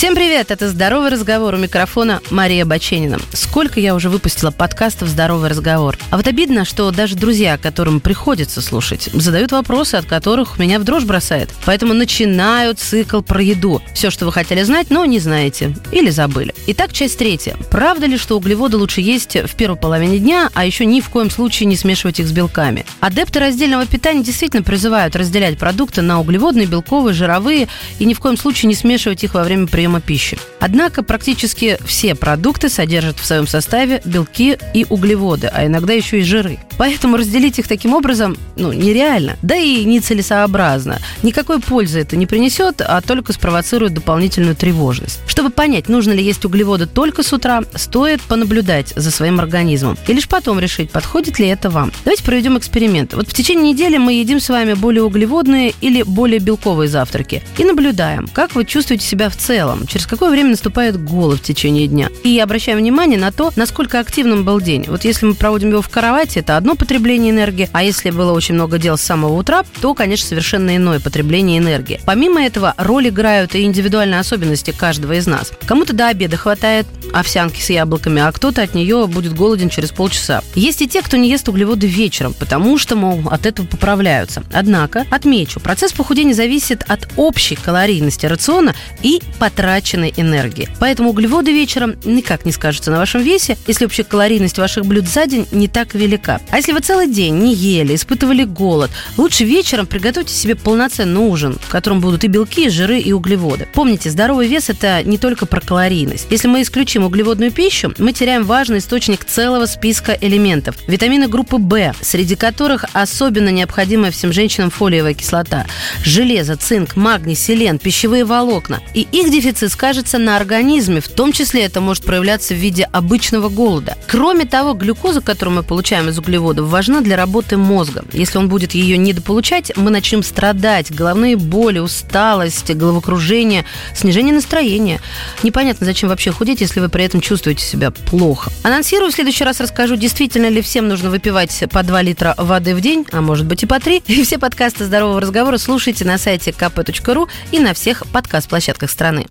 Всем привет, это «Здоровый разговор» у микрофона Мария Баченина. Сколько я уже выпустила подкастов «Здоровый разговор». А вот обидно, что даже друзья, которым приходится слушать, задают вопросы, от которых меня в дрожь бросает. Поэтому начинаю цикл про еду. Все, что вы хотели знать, но не знаете. Или забыли. Итак, часть третья. Правда ли, что углеводы лучше есть в первой половине дня, а еще ни в коем случае не смешивать их с белками? Адепты раздельного питания действительно призывают разделять продукты на углеводные, белковые, жировые и ни в коем случае не смешивать их во время приема приема пищи. Однако практически все продукты содержат в своем составе белки и углеводы, а иногда еще и жиры. Поэтому разделить их таким образом ну, нереально, да и нецелесообразно. Никакой пользы это не принесет, а только спровоцирует дополнительную тревожность. Чтобы понять, нужно ли есть углеводы только с утра, стоит понаблюдать за своим организмом и лишь потом решить, подходит ли это вам. Давайте проведем эксперимент. Вот в течение недели мы едим с вами более углеводные или более белковые завтраки и наблюдаем, как вы чувствуете себя в целом, через какое время наступает голод в течение дня. И обращаем внимание на то, насколько активным был день. Вот если мы проводим его в кровати, это одно потребление энергии, а если было очень много дел с самого утра, то, конечно, совершенно иное потребление энергии. Помимо этого, роль играют и индивидуальные особенности каждого из нас. Кому-то до обеда хватает овсянки с яблоками, а кто-то от нее будет голоден через полчаса. Есть и те, кто не ест углеводы вечером, потому что, мол, от этого поправляются. Однако, отмечу, процесс похудения зависит от общей калорийности рациона и потраченной энергии. Поэтому углеводы вечером никак не скажутся на вашем весе, если общая калорийность ваших блюд за день не так велика. А если вы целый день не ели, испытывали голод, лучше вечером приготовьте себе полноценный ужин, в котором будут и белки, и жиры, и углеводы. Помните, здоровый вес – это не только про калорийность. Если мы исключим углеводную пищу, мы теряем важный источник целого списка элементов. Витамины группы В, среди которых особенно необходимая всем женщинам фолиевая кислота, железо, цинк, магний, селен, пищевые волокна. И их дефицит скажется на организме, в том числе это может проявляться в виде обычного голода. Кроме того, глюкоза, которую мы получаем из углеводов, важна для работы мозга. Если он будет ее недополучать, мы начнем страдать. Головные боли, усталость, головокружение, снижение настроения. Непонятно, зачем вообще худеть, если вы при этом чувствуете себя плохо. Анонсирую, в следующий раз расскажу, действительно ли всем нужно выпивать по 2 литра воды в день, а может быть и по 3. И все подкасты «Здорового разговора» слушайте на сайте kp.ru и на всех подкаст-площадках страны.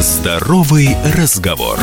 Здоровый разговор.